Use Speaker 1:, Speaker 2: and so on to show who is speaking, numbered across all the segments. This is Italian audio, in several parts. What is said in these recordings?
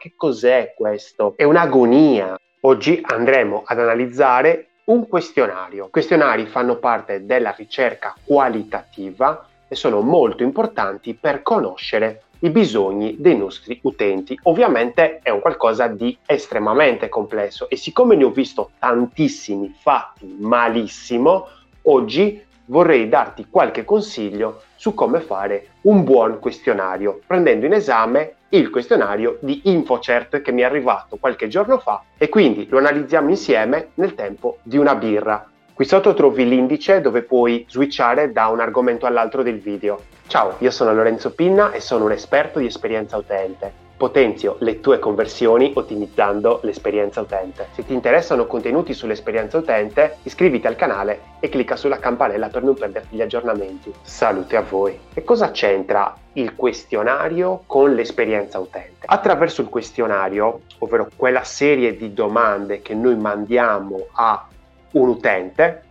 Speaker 1: che cos'è questo? È un'agonia. Oggi andremo ad analizzare un questionario. I questionari fanno parte della ricerca qualitativa e sono molto importanti per conoscere i bisogni dei nostri utenti. Ovviamente è un qualcosa di estremamente complesso e siccome ne ho visto tantissimi fatti malissimo, oggi vorrei darti qualche consiglio su come fare un buon questionario, prendendo in esame il questionario di InfoCert che mi è arrivato qualche giorno fa e quindi lo analizziamo insieme nel tempo di una birra. Qui sotto trovi l'indice dove puoi switchare da un argomento all'altro del video. Ciao, io sono Lorenzo Pinna e sono un esperto di esperienza utente potenzio le tue conversioni ottimizzando l'esperienza utente. Se ti interessano contenuti sull'esperienza utente, iscriviti al canale e clicca sulla campanella per non perderti gli aggiornamenti. Salute a voi! E cosa c'entra il questionario con l'esperienza utente? Attraverso il questionario, ovvero quella serie di domande che noi mandiamo a un utente,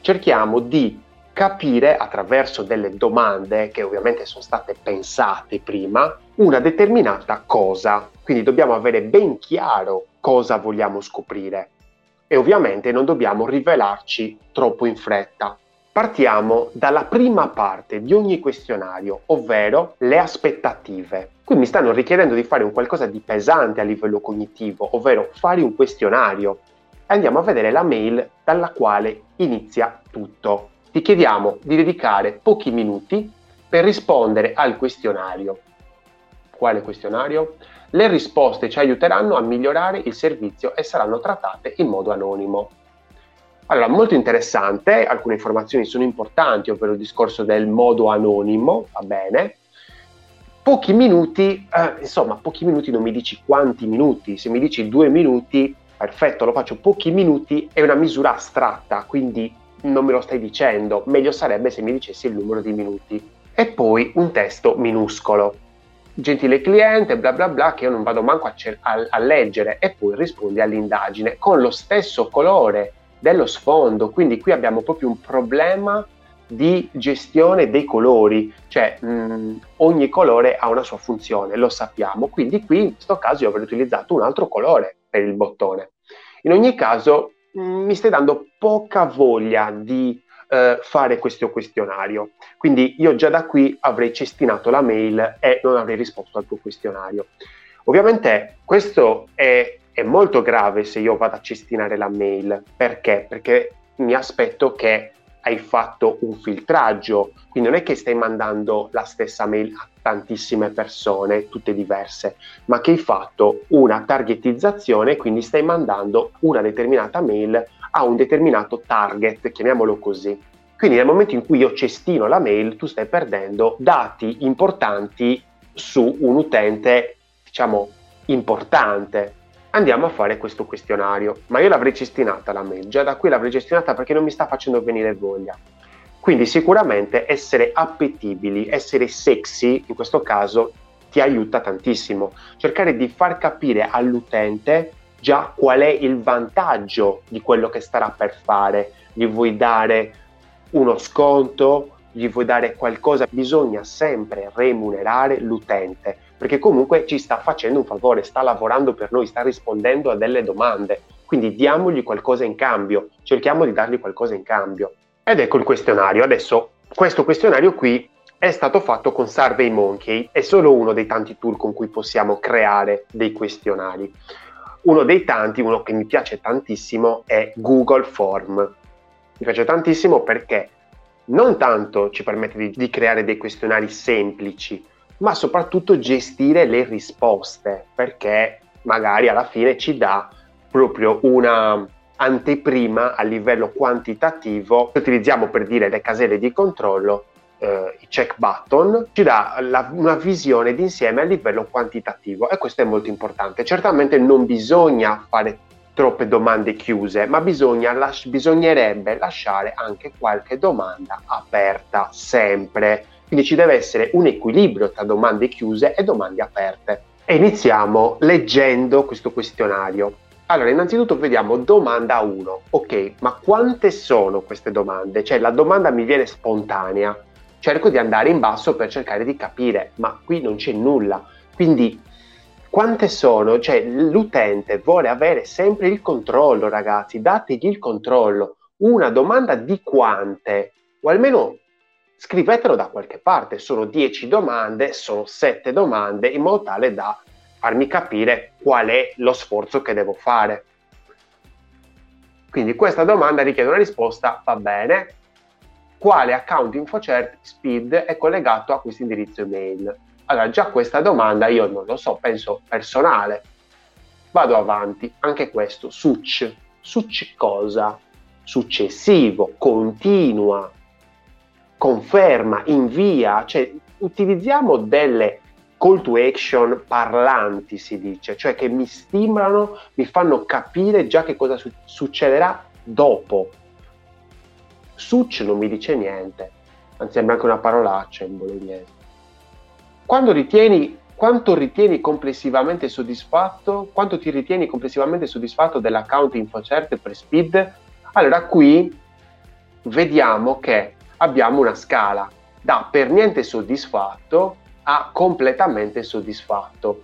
Speaker 1: cerchiamo di capire attraverso delle domande che ovviamente sono state pensate prima una determinata cosa. Quindi dobbiamo avere ben chiaro cosa vogliamo scoprire e ovviamente non dobbiamo rivelarci troppo in fretta. Partiamo dalla prima parte di ogni questionario, ovvero le aspettative. Qui mi stanno richiedendo di fare un qualcosa di pesante a livello cognitivo, ovvero fare un questionario. Andiamo a vedere la mail dalla quale inizia tutto ti chiediamo di dedicare pochi minuti per rispondere al questionario. Quale questionario? Le risposte ci aiuteranno a migliorare il servizio e saranno trattate in modo anonimo. Allora, molto interessante, alcune informazioni sono importanti, ovvero il discorso del modo anonimo, va bene. Pochi minuti, eh, insomma, pochi minuti non mi dici quanti minuti, se mi dici due minuti, perfetto, lo faccio pochi minuti, è una misura astratta, quindi non me lo stai dicendo, meglio sarebbe se mi dicessi il numero di minuti. E poi un testo minuscolo. Gentile cliente, bla bla bla, che io non vado manco a, cer- a-, a leggere, e poi rispondi all'indagine con lo stesso colore dello sfondo. Quindi qui abbiamo proprio un problema di gestione dei colori, cioè mh, ogni colore ha una sua funzione, lo sappiamo, quindi qui in questo caso io avrei utilizzato un altro colore per il bottone. In ogni caso Mm, mi stai dando poca voglia di eh, fare questo questionario. Quindi io già da qui avrei cestinato la mail e non avrei risposto al tuo questionario. Ovviamente questo è, è molto grave se io vado a cestinare la mail. Perché? Perché mi aspetto che hai fatto un filtraggio, quindi non è che stai mandando la stessa mail a tantissime persone, tutte diverse, ma che hai fatto una targetizzazione, quindi stai mandando una determinata mail a un determinato target, chiamiamolo così. Quindi nel momento in cui io cestino la mail, tu stai perdendo dati importanti su un utente, diciamo, importante andiamo a fare questo questionario, ma io l'avrei cestinata la mail, già da qui l'avrei cestinata perché non mi sta facendo venire voglia. Quindi sicuramente essere appetibili, essere sexy in questo caso ti aiuta tantissimo. Cercare di far capire all'utente già qual è il vantaggio di quello che starà per fare. Gli vuoi dare uno sconto, gli vuoi dare qualcosa, bisogna sempre remunerare l'utente perché comunque ci sta facendo un favore, sta lavorando per noi, sta rispondendo a delle domande. Quindi diamogli qualcosa in cambio, cerchiamo di dargli qualcosa in cambio. Ed ecco il questionario. Adesso, questo questionario qui è stato fatto con SurveyMonkey, è solo uno dei tanti tool con cui possiamo creare dei questionari. Uno dei tanti, uno che mi piace tantissimo, è Google Form. Mi piace tantissimo perché non tanto ci permette di, di creare dei questionari semplici, ma soprattutto gestire le risposte, perché magari alla fine ci dà proprio una anteprima a livello quantitativo, utilizziamo per dire le caselle di controllo, eh, i check button, ci dà la, una visione d'insieme a livello quantitativo e questo è molto importante. Certamente non bisogna fare troppe domande chiuse, ma bisogna, las- bisognerebbe lasciare anche qualche domanda aperta sempre quindi ci deve essere un equilibrio tra domande chiuse e domande aperte. E iniziamo leggendo questo questionario. Allora, innanzitutto vediamo domanda 1. Ok, ma quante sono queste domande? Cioè, la domanda mi viene spontanea. Cerco di andare in basso per cercare di capire, ma qui non c'è nulla. Quindi quante sono, cioè l'utente vuole avere sempre il controllo, ragazzi, dategli il controllo. Una domanda di quante, o almeno scrivetelo da qualche parte, sono 10 domande, sono 7 domande, in modo tale da farmi capire qual è lo sforzo che devo fare. Quindi questa domanda richiede una risposta, va bene, quale account InfoCert Speed è collegato a questo indirizzo email? Allora, già questa domanda io non lo so, penso personale. Vado avanti, anche questo, succ. Succ cosa? Successivo, continua, conferma, invia, cioè utilizziamo delle call to action parlanti, si dice, cioè che mi stimolano, mi fanno capire già che cosa su- succederà dopo. Succ non mi dice niente, anzi sembra anche una parolaccia in bolognese. Quando ritieni, quanto ritieni complessivamente soddisfatto? Quanto ti ritieni complessivamente soddisfatto dell'account InfoCert per Speed? Allora qui vediamo che abbiamo una scala da per niente soddisfatto a completamente soddisfatto.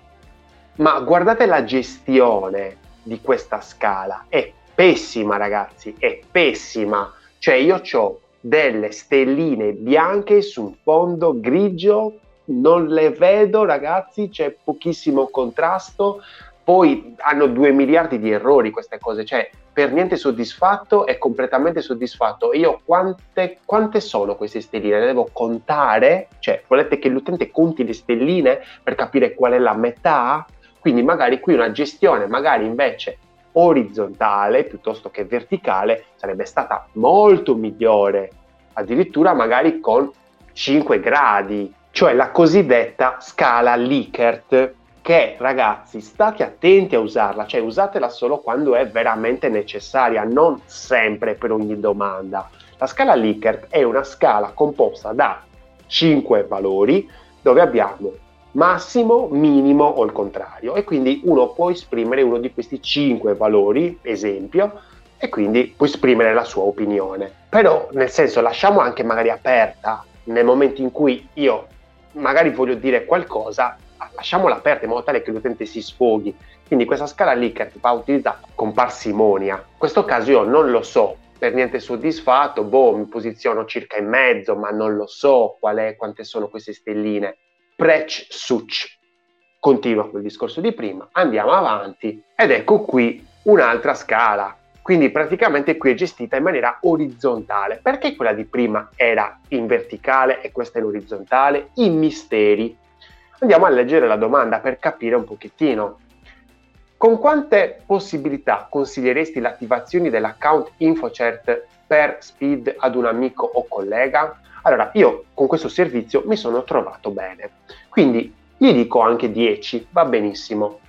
Speaker 1: Ma guardate la gestione di questa scala, è pessima ragazzi, è pessima. Cioè io ho delle stelline bianche su un fondo grigio non le vedo ragazzi, c'è pochissimo contrasto, poi hanno due miliardi di errori queste cose, cioè per niente soddisfatto e completamente soddisfatto. Io quante, quante sono queste stelline? Le devo contare? Cioè, volete che l'utente conti le stelline per capire qual è la metà? Quindi magari qui una gestione, magari invece orizzontale piuttosto che verticale, sarebbe stata molto migliore, addirittura magari con 5 gradi, cioè la cosiddetta scala Likert, che ragazzi state attenti a usarla, cioè usatela solo quando è veramente necessaria, non sempre per ogni domanda. La scala Likert è una scala composta da 5 valori dove abbiamo massimo, minimo o il contrario e quindi uno può esprimere uno di questi 5 valori, esempio, e quindi può esprimere la sua opinione. Però nel senso lasciamo anche magari aperta nel momento in cui io magari voglio dire qualcosa, lasciamola aperta in modo tale che l'utente si sfoghi. Quindi questa scala Likert va utilizzata con parsimonia. In questo caso io non lo so, per niente soddisfatto, boh, mi posiziono circa in mezzo, ma non lo so qual è, quante sono queste stelline. Prec such. Continua quel discorso di prima, andiamo avanti ed ecco qui un'altra scala quindi praticamente qui è gestita in maniera orizzontale. Perché quella di prima era in verticale e questa è in orizzontale? I misteri. Andiamo a leggere la domanda per capire un pochettino. Con quante possibilità consiglieresti l'attivazione dell'account InfoCert per Speed ad un amico o collega? Allora, io con questo servizio mi sono trovato bene, quindi gli dico anche 10, va benissimo.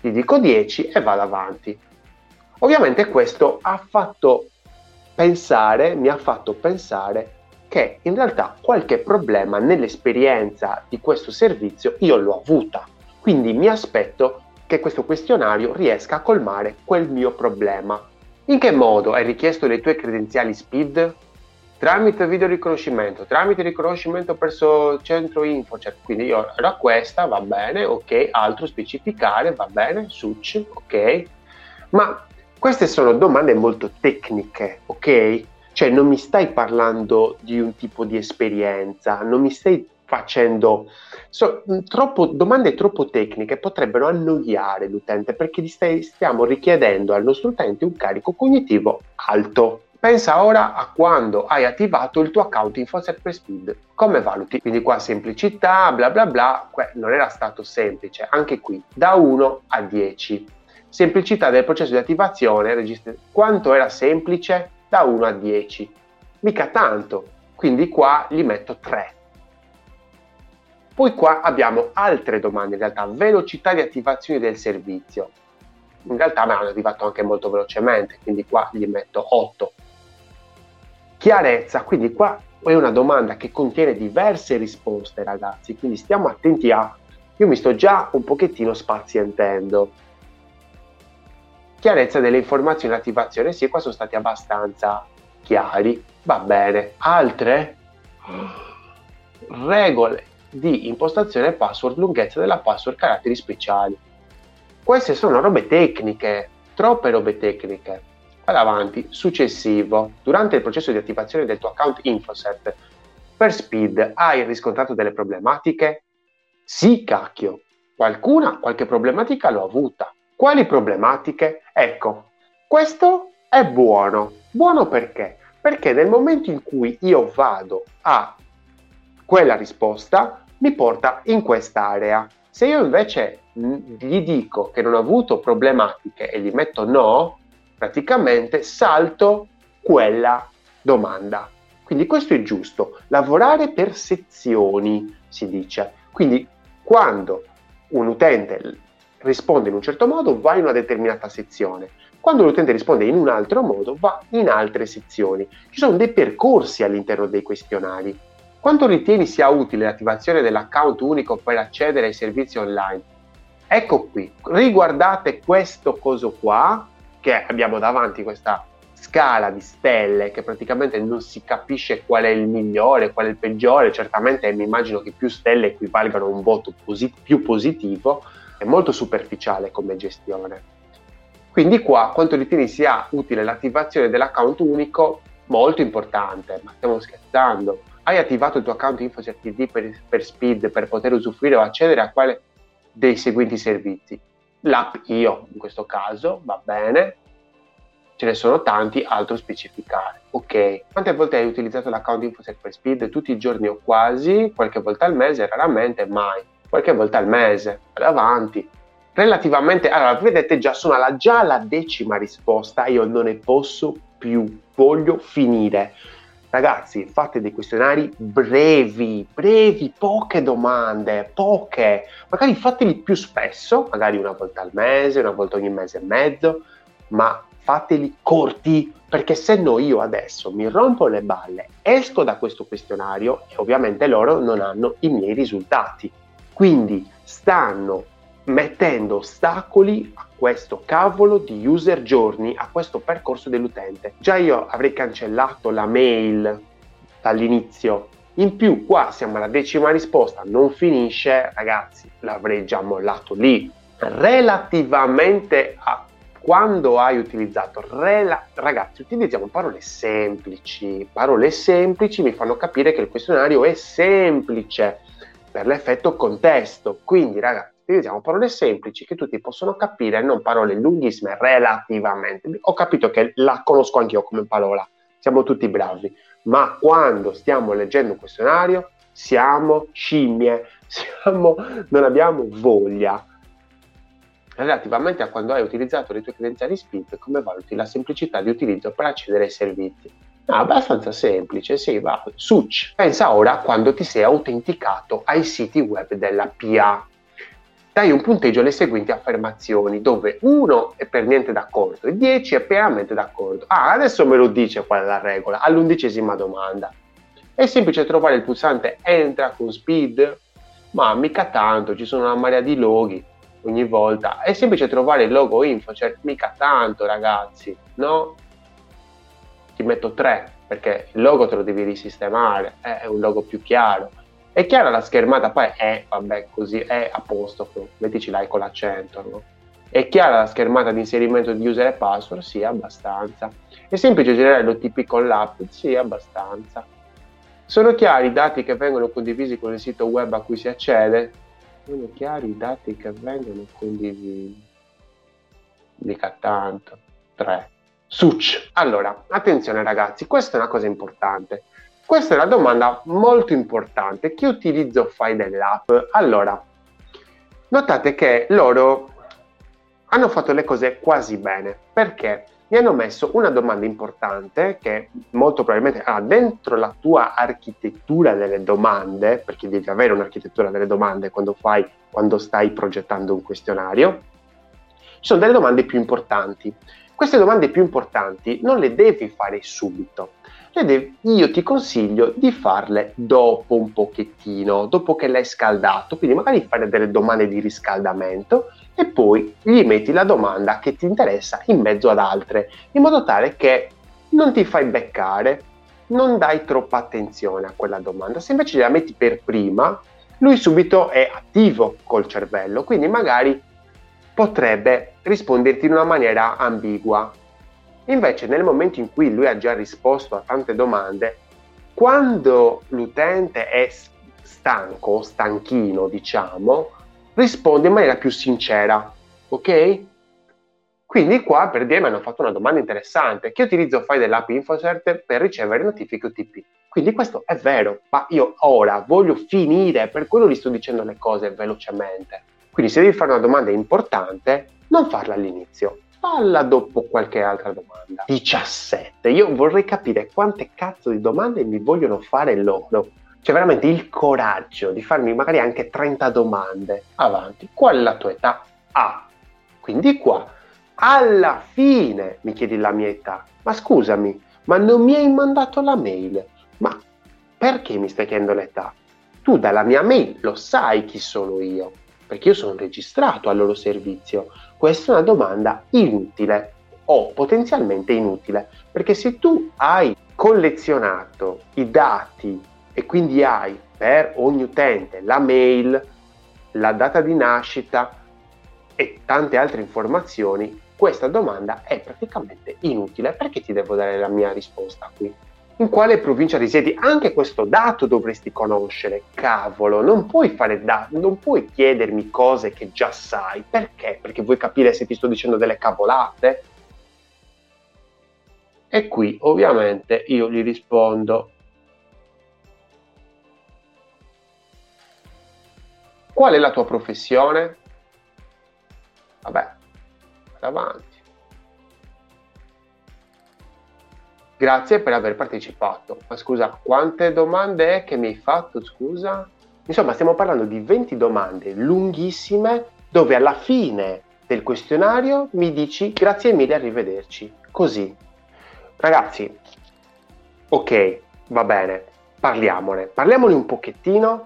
Speaker 1: Gli dico 10 e vado avanti. Ovviamente questo ha fatto pensare, mi ha fatto pensare che in realtà qualche problema nell'esperienza di questo servizio io l'ho avuta. Quindi mi aspetto che questo questionario riesca a colmare quel mio problema. In che modo hai richiesto le tue credenziali SPID? Tramite video riconoscimento, tramite riconoscimento presso centro info, cioè, quindi io era questa, va bene, ok, altro specificare, va bene, suc, ok, ma queste sono domande molto tecniche, ok? Cioè non mi stai parlando di un tipo di esperienza, non mi stai facendo so, troppo, domande troppo tecniche potrebbero annoiare l'utente perché stai, stiamo richiedendo al nostro utente un carico cognitivo alto. Pensa ora a quando hai attivato il tuo account InfoSec per Speed. Come valuti? Quindi qua semplicità, bla bla bla, non era stato semplice, anche qui da 1 a 10. Semplicità del processo di attivazione, registra- quanto era semplice da 1 a 10. Mica tanto, quindi qua gli metto 3. Poi qua abbiamo altre domande, in realtà velocità di attivazione del servizio. In realtà mi hanno attivato anche molto velocemente, quindi qua gli metto 8. Chiarezza, quindi qua è una domanda che contiene diverse risposte ragazzi, quindi stiamo attenti a... Io mi sto già un pochettino spazientendo chiarezza delle informazioni attivazione. Sì, qua sono stati abbastanza chiari. Va bene. Altre regole di impostazione password, lunghezza della password, caratteri speciali. Queste sono robe tecniche, troppe robe tecniche. Vado avanti, successivo, durante il processo di attivazione del tuo account Infoset per Speed hai riscontrato delle problematiche? Sì, cacchio, qualcuna, qualche problematica l'ho avuta. Quali problematiche? Ecco, questo è buono. Buono perché? Perché nel momento in cui io vado a quella risposta, mi porta in quest'area. Se io invece gli dico che non ho avuto problematiche e gli metto no, praticamente salto quella domanda. Quindi questo è giusto, lavorare per sezioni si dice. Quindi quando un utente risponde in un certo modo va in una determinata sezione, quando l'utente risponde in un altro modo va in altre sezioni. Ci sono dei percorsi all'interno dei questionari. Quanto ritieni sia utile l'attivazione dell'account unico per accedere ai servizi online? Ecco qui, riguardate questo coso qua, che abbiamo davanti questa scala di stelle che praticamente non si capisce qual è il migliore, qual è il peggiore, certamente mi immagino che più stelle equivalgano a un voto posit- più positivo, è molto superficiale come gestione. Quindi qua quanto ritieni sia utile l'attivazione dell'account unico? Molto importante, ma stiamo scherzando. Hai attivato il tuo account InfoCert per, per Speed per poter usufruire o accedere a quale dei seguenti servizi? L'app Io, in questo caso, va bene, ce ne sono tanti, altro specificare. Ok, quante volte hai utilizzato l'account InfoSec per Speed? Tutti i giorni o quasi, qualche volta al mese, raramente mai, qualche volta al mese, avanti. Relativamente, allora, vedete già sono alla, già alla decima risposta, io non ne posso più, voglio finire. Ragazzi, fate dei questionari brevi, brevi, poche domande, poche. Magari fateli più spesso, magari una volta al mese, una volta ogni mese e mezzo, ma fateli corti perché se no io adesso mi rompo le balle, esco da questo questionario e ovviamente loro non hanno i miei risultati. Quindi stanno mettendo ostacoli a questo cavolo di user journey, a questo percorso dell'utente. Già io avrei cancellato la mail dall'inizio. In più, qua siamo alla decima risposta, non finisce, ragazzi, l'avrei già mollato lì. Relativamente a quando hai utilizzato rela- ragazzi utilizziamo parole semplici parole semplici mi fanno capire che il questionario è semplice per l'effetto contesto. Quindi ragazzi utilizziamo parole semplici che tutti possono capire non parole lunghissime relativamente. Ho capito che la conosco anch'io come parola. Siamo tutti bravi. Ma quando stiamo leggendo un questionario siamo scimmie siamo, non abbiamo voglia. Relativamente a quando hai utilizzato le tue credenziali SPID, come valuti la semplicità di utilizzo per accedere ai servizi? No, abbastanza semplice, sì, va. Such. Pensa ora quando ti sei autenticato ai siti web della PA. Dai un punteggio alle seguenti affermazioni, dove 1 è per niente d'accordo e 10 è pienamente d'accordo. Ah, adesso me lo dice qual è la regola, all'undicesima domanda. È semplice trovare il pulsante entra con speed? Ma mica tanto, ci sono una marea di loghi ogni volta. È semplice trovare il logo info, cioè mica tanto ragazzi, no? Ti metto tre perché il logo te lo devi risistemare, è un logo più chiaro. È chiara la schermata, poi è, vabbè, così, è apostrofo, mettici like con l'accento, no? È chiara la schermata di inserimento di user e password? Sì, abbastanza. È semplice generare l'OTP con l'app? Sì, abbastanza. Sono chiari i dati che vengono condivisi con il sito web a cui si accede? sono chiari i dati che vengono condivisi. Mica tanto. 3. Suc. Allora, attenzione ragazzi, questa è una cosa importante. Questa è una domanda molto importante. Che utilizzo fai dell'app? Allora, notate che loro hanno fatto le cose quasi bene. Perché? mi hanno messo una domanda importante che molto probabilmente ah, dentro la tua architettura delle domande, perché devi avere un'architettura delle domande quando, fai, quando stai progettando un questionario, ci sono delle domande più importanti. Queste domande più importanti non le devi fare subito, io ti consiglio di farle dopo un pochettino, dopo che l'hai scaldato, quindi magari fare delle domande di riscaldamento e poi gli metti la domanda che ti interessa in mezzo ad altre, in modo tale che non ti fai beccare, non dai troppa attenzione a quella domanda. Se invece la metti per prima, lui subito è attivo col cervello, quindi magari potrebbe risponderti in una maniera ambigua. Invece nel momento in cui lui ha già risposto a tante domande, quando l'utente è stanco, stanchino, diciamo, risponde in maniera più sincera, ok? Quindi qua per dire mi hanno fatto una domanda interessante, che utilizzo file dell'app InfoCert per ricevere notifiche UTP. Quindi questo è vero, ma io ora voglio finire, per quello gli sto dicendo le cose velocemente. Quindi se devi fare una domanda importante, non farla all'inizio, falla dopo qualche altra domanda. 17. Io vorrei capire quante cazzo di domande mi vogliono fare loro. Cioè veramente il coraggio di farmi magari anche 30 domande. Avanti, qual è la tua età? Ah, quindi qua, alla fine mi chiedi la mia età. Ma scusami, ma non mi hai mandato la mail? Ma perché mi stai chiedendo l'età? Tu dalla mia mail lo sai chi sono io, perché io sono registrato al loro servizio. Questa è una domanda inutile o potenzialmente inutile, perché se tu hai collezionato i dati e quindi hai per ogni utente la mail, la data di nascita e tante altre informazioni, questa domanda è praticamente inutile. Perché ti devo dare la mia risposta qui? In quale provincia risiedi, anche questo dato dovresti conoscere. Cavolo, non puoi fare da, non puoi chiedermi cose che già sai. Perché? Perché vuoi capire se ti sto dicendo delle cavolate? E qui ovviamente io gli rispondo Qual è la tua professione? Vabbè, avanti. Grazie per aver partecipato. Ma scusa, quante domande è che mi hai fatto? Scusa? Insomma, stiamo parlando di 20 domande lunghissime dove alla fine del questionario mi dici grazie mille, arrivederci. Così. Ragazzi, ok, va bene, parliamone. Parliamone un pochettino,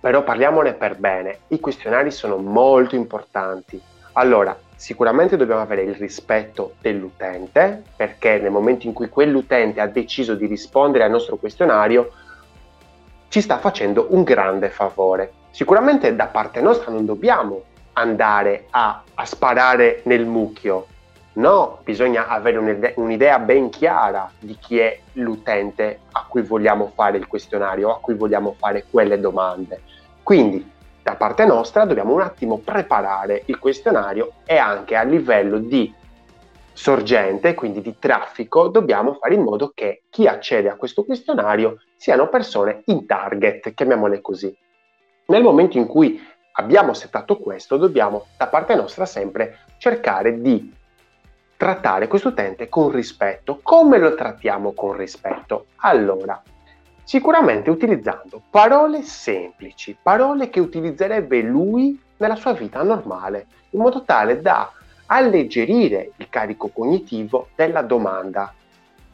Speaker 1: però parliamone per bene. I questionari sono molto importanti. Allora, Sicuramente dobbiamo avere il rispetto dell'utente, perché nel momento in cui quell'utente ha deciso di rispondere al nostro questionario, ci sta facendo un grande favore. Sicuramente da parte nostra non dobbiamo andare a, a sparare nel mucchio, no, bisogna avere un'idea, un'idea ben chiara di chi è l'utente a cui vogliamo fare il questionario, a cui vogliamo fare quelle domande. Quindi da parte nostra dobbiamo un attimo preparare il questionario e anche a livello di sorgente, quindi di traffico, dobbiamo fare in modo che chi accede a questo questionario siano persone in target, chiamiamole così. Nel momento in cui abbiamo settato questo, dobbiamo da parte nostra sempre cercare di trattare questo utente con rispetto. Come lo trattiamo con rispetto? Allora, Sicuramente utilizzando parole semplici, parole che utilizzerebbe lui nella sua vita normale, in modo tale da alleggerire il carico cognitivo della domanda.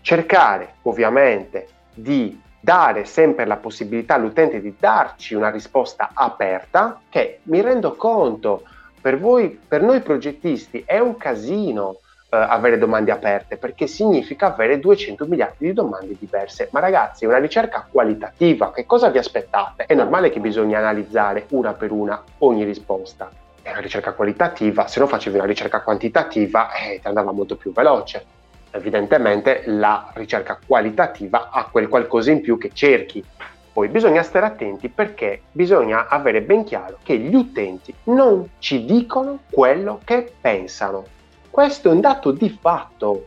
Speaker 1: Cercare ovviamente di dare sempre la possibilità all'utente di darci una risposta aperta, che mi rendo conto per voi, per noi progettisti è un casino avere domande aperte, perché significa avere 200 miliardi di domande diverse. Ma ragazzi, una ricerca qualitativa, che cosa vi aspettate? È normale che bisogna analizzare una per una ogni risposta. È una ricerca qualitativa, se no facevi una ricerca quantitativa eh, ti andava molto più veloce. Evidentemente la ricerca qualitativa ha quel qualcosa in più che cerchi. Poi bisogna stare attenti perché bisogna avere ben chiaro che gli utenti non ci dicono quello che pensano questo è un dato di fatto.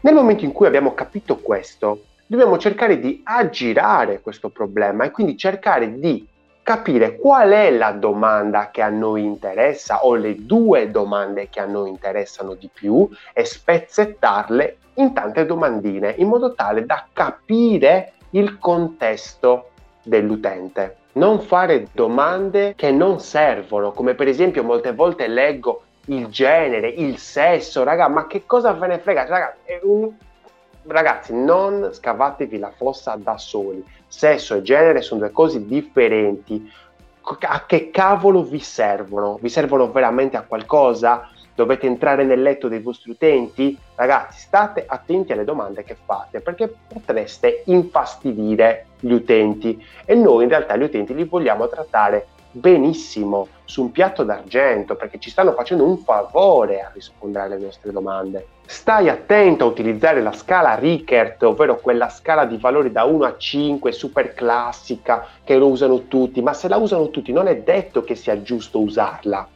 Speaker 1: Nel momento in cui abbiamo capito questo, dobbiamo cercare di aggirare questo problema e quindi cercare di capire qual è la domanda che a noi interessa o le due domande che a noi interessano di più e spezzettarle in tante domandine in modo tale da capire il contesto dell'utente. Non fare domande che non servono, come per esempio molte volte leggo il genere, il sesso, raga, ma che cosa ve ne frega? Raga, un... Ragazzi, non scavatevi la fossa da soli. Sesso e genere sono due cose differenti. A che cavolo vi servono? Vi servono veramente a qualcosa? dovete entrare nel letto dei vostri utenti? Ragazzi, state attenti alle domande che fate perché potreste infastidire gli utenti e noi in realtà gli utenti li vogliamo trattare benissimo su un piatto d'argento perché ci stanno facendo un favore a rispondere alle nostre domande. Stai attento a utilizzare la scala Rickert, ovvero quella scala di valori da 1 a 5 super classica che lo usano tutti, ma se la usano tutti non è detto che sia giusto usarla.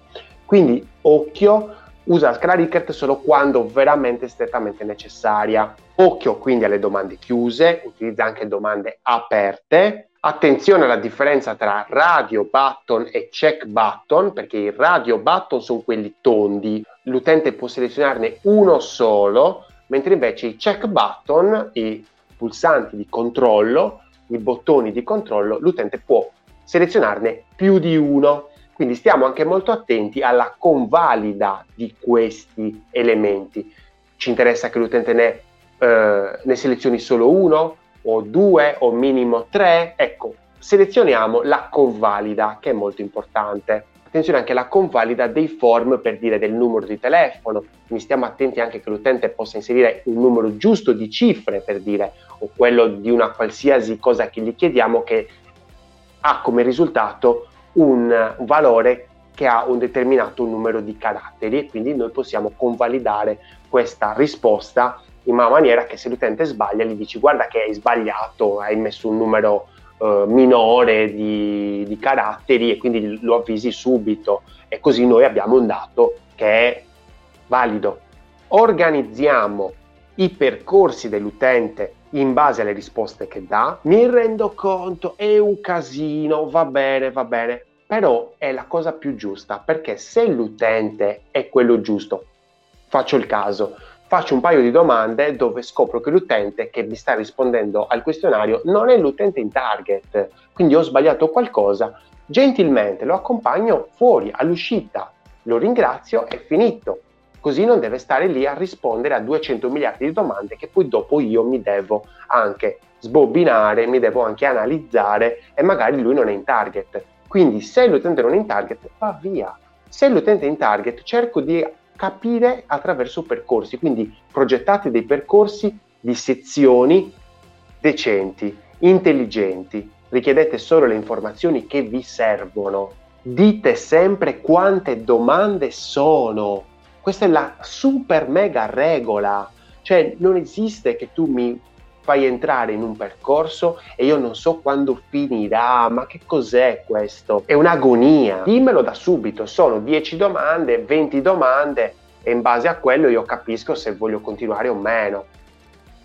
Speaker 1: Quindi occhio, usa la Rickert solo quando veramente strettamente necessaria. Occhio quindi alle domande chiuse, utilizza anche domande aperte Attenzione alla differenza tra radio button e check button, perché i radio button sono quelli tondi, l'utente può selezionarne uno solo, mentre invece i check button, i pulsanti di controllo, i bottoni di controllo, l'utente può selezionarne più di uno. Quindi stiamo anche molto attenti alla convalida di questi elementi. Ci interessa che l'utente ne, eh, ne selezioni solo uno, o due o minimo tre, ecco, selezioniamo la convalida che è molto importante. Attenzione anche alla convalida dei form per dire del numero di telefono, quindi stiamo attenti anche che l'utente possa inserire un numero giusto di cifre per dire o quello di una qualsiasi cosa che gli chiediamo che ha come risultato un valore che ha un determinato numero di caratteri e quindi noi possiamo convalidare questa risposta in una maniera che se l'utente sbaglia gli dici guarda che hai sbagliato, hai messo un numero eh, minore di, di, caratteri e quindi lo avvisi subito e così noi abbiamo un dato che è valido. Organizziamo i percorsi dell'utente in base alle risposte che dà. Mi rendo conto, è un casino, va bene, va bene, però è la cosa più giusta perché se l'utente è quello giusto, faccio il caso, faccio un paio di domande dove scopro che l'utente che mi sta rispondendo al questionario non è l'utente in target, quindi ho sbagliato qualcosa, gentilmente lo accompagno fuori all'uscita, lo ringrazio, è finito. Così non deve stare lì a rispondere a 200 miliardi di domande che poi dopo io mi devo anche sbobinare, mi devo anche analizzare e magari lui non è in target. Quindi se l'utente non è in target, va via. Se l'utente è in target, cerco di capire attraverso percorsi, quindi progettate dei percorsi di sezioni decenti, intelligenti, richiedete solo le informazioni che vi servono, dite sempre quante domande sono. Questa è la super mega regola, cioè non esiste che tu mi fai entrare in un percorso e io non so quando finirà, ma che cos'è questo? È un'agonia. Dimmelo da subito, sono 10 domande, 20 domande e in base a quello io capisco se voglio continuare o meno.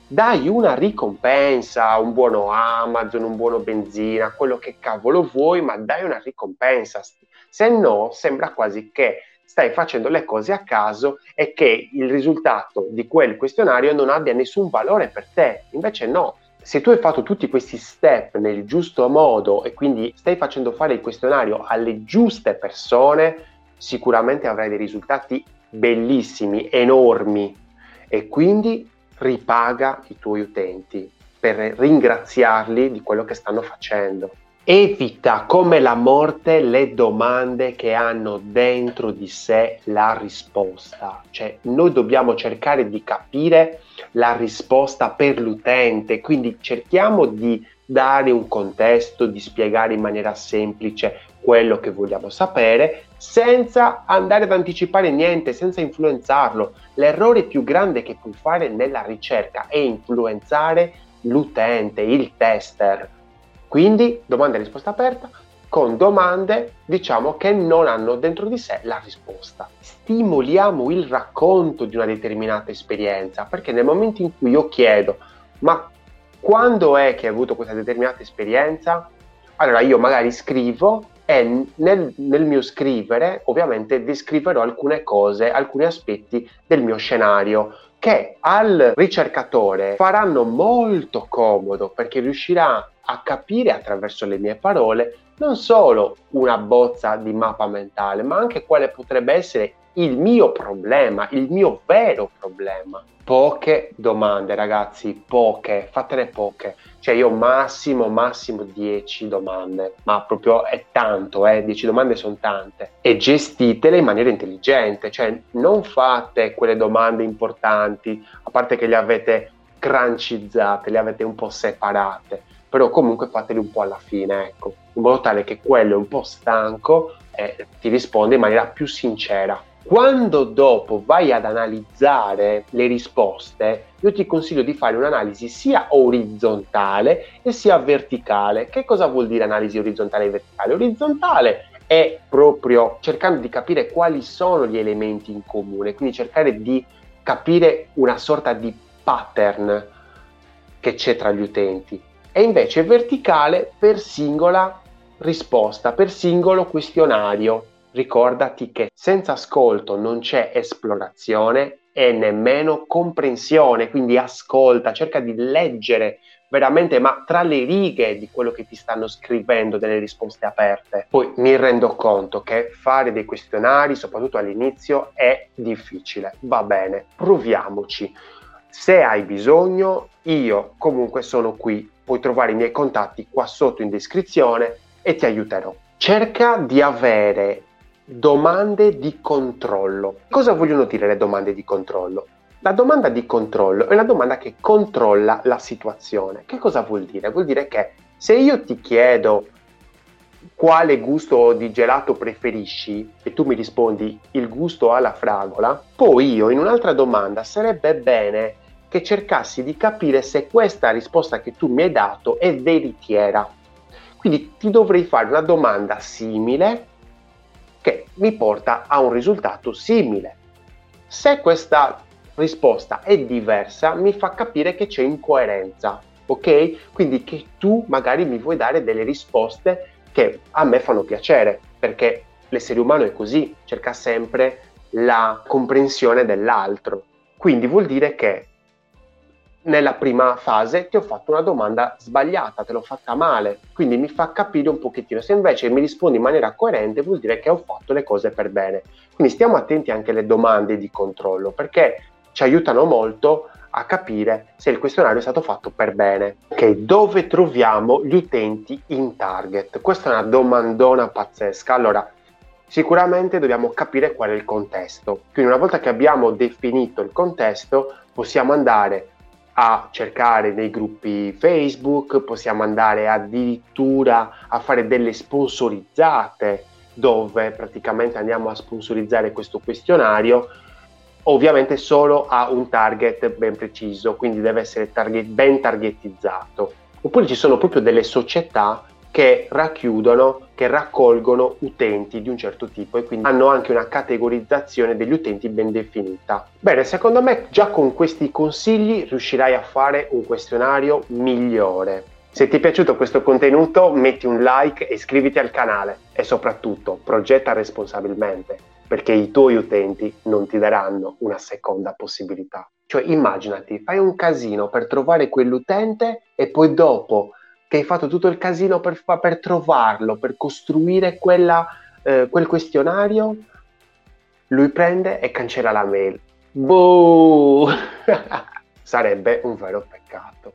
Speaker 1: Dai una ricompensa, un buono Amazon, un buono benzina, quello che cavolo vuoi, ma dai una ricompensa. Se no, sembra quasi che stai facendo le cose a caso e che il risultato di quel questionario non abbia nessun valore per te. Invece no, se tu hai fatto tutti questi step nel giusto modo e quindi stai facendo fare il questionario alle giuste persone, sicuramente avrai dei risultati bellissimi, enormi e quindi ripaga i tuoi utenti per ringraziarli di quello che stanno facendo. Evita come la morte le domande che hanno dentro di sé la risposta. Cioè, noi dobbiamo cercare di capire la risposta per l'utente, quindi cerchiamo di dare un contesto, di spiegare in maniera semplice quello che vogliamo sapere senza andare ad anticipare niente, senza influenzarlo. L'errore più grande che puoi fare nella ricerca è influenzare l'utente, il tester quindi domanda e risposta aperta con domande diciamo che non hanno dentro di sé la risposta. Stimoliamo il racconto di una determinata esperienza perché nel momento in cui io chiedo ma quando è che hai avuto questa determinata esperienza? Allora io magari scrivo e nel, nel, mio scrivere ovviamente descriverò alcune cose, alcuni aspetti del mio scenario che al ricercatore faranno molto comodo perché riuscirà a capire attraverso le mie parole non solo una bozza di mappa mentale, ma anche quale potrebbe essere il mio problema, il mio vero problema. Poche domande, ragazzi, poche, fatene poche. Cioè io massimo, massimo 10 domande, ma proprio è tanto, eh, 10 domande sono tante. E gestitele in maniera intelligente, cioè non fate quelle domande importanti, a parte che le avete cruncizzate, le avete un po' separate, però comunque fatele un po' alla fine, ecco, in modo tale che quello un po' stanco e ti risponde in maniera più sincera. Quando dopo vai ad analizzare le risposte, io ti consiglio di fare un'analisi sia orizzontale e sia verticale. Che cosa vuol dire analisi orizzontale e verticale? Orizzontale è proprio cercando di capire quali sono gli elementi in comune, quindi cercare di capire una sorta di pattern che c'è tra gli utenti e invece verticale per singola risposta, per singolo questionario. Ricordati che senza ascolto non c'è esplorazione e nemmeno comprensione, quindi ascolta, cerca di leggere veramente, ma tra le righe di quello che ti stanno scrivendo delle risposte aperte. Poi mi rendo conto che fare dei questionari, soprattutto all'inizio, è difficile. Va bene, proviamoci. Se hai bisogno, io comunque sono qui. Puoi trovare i miei contatti qua sotto in descrizione e ti aiuterò. Cerca di avere domande di controllo. Cosa vogliono dire le domande di controllo? La domanda di controllo è una domanda che controlla la situazione. Che cosa vuol dire? Vuol dire che se io ti chiedo quale gusto di gelato preferisci e tu mi rispondi il gusto alla fragola, poi io in un'altra domanda sarebbe bene che cercassi di capire se questa risposta che tu mi hai dato è veritiera. Quindi ti dovrei fare una domanda simile che mi porta a un risultato simile. Se questa risposta è diversa, mi fa capire che c'è incoerenza, ok? Quindi che tu magari mi vuoi dare delle risposte che a me fanno piacere, perché l'essere umano è così, cerca sempre la comprensione dell'altro. Quindi vuol dire che nella prima fase ti ho fatto una domanda sbagliata, te l'ho fatta male, quindi mi fa capire un pochettino. Se invece mi rispondi in maniera coerente vuol dire che ho fatto le cose per bene. Quindi stiamo attenti anche alle domande di controllo perché ci aiutano molto a capire se il questionario è stato fatto per bene. Ok, dove troviamo gli utenti in target? Questa è una domandona pazzesca. Allora, sicuramente dobbiamo capire qual è il contesto. Quindi una volta che abbiamo definito il contesto, possiamo andare a cercare nei gruppi Facebook, possiamo andare addirittura a fare delle sponsorizzate dove praticamente andiamo a sponsorizzare questo questionario, ovviamente solo a un target ben preciso, quindi deve essere target, ben targetizzato. Oppure ci sono proprio delle società che racchiudono, che raccolgono utenti di un certo tipo e quindi hanno anche una categorizzazione degli utenti ben definita. Bene, secondo me già con questi consigli riuscirai a fare un questionario migliore. Se ti è piaciuto questo contenuto metti un like e iscriviti al canale e soprattutto progetta responsabilmente perché i tuoi utenti non ti daranno una seconda possibilità. Cioè immaginati, fai un casino per trovare quell'utente e poi dopo che hai fatto tutto il casino per, per trovarlo, per costruire quella, eh, quel questionario, lui prende e cancella la mail. Boh! Sarebbe un vero peccato.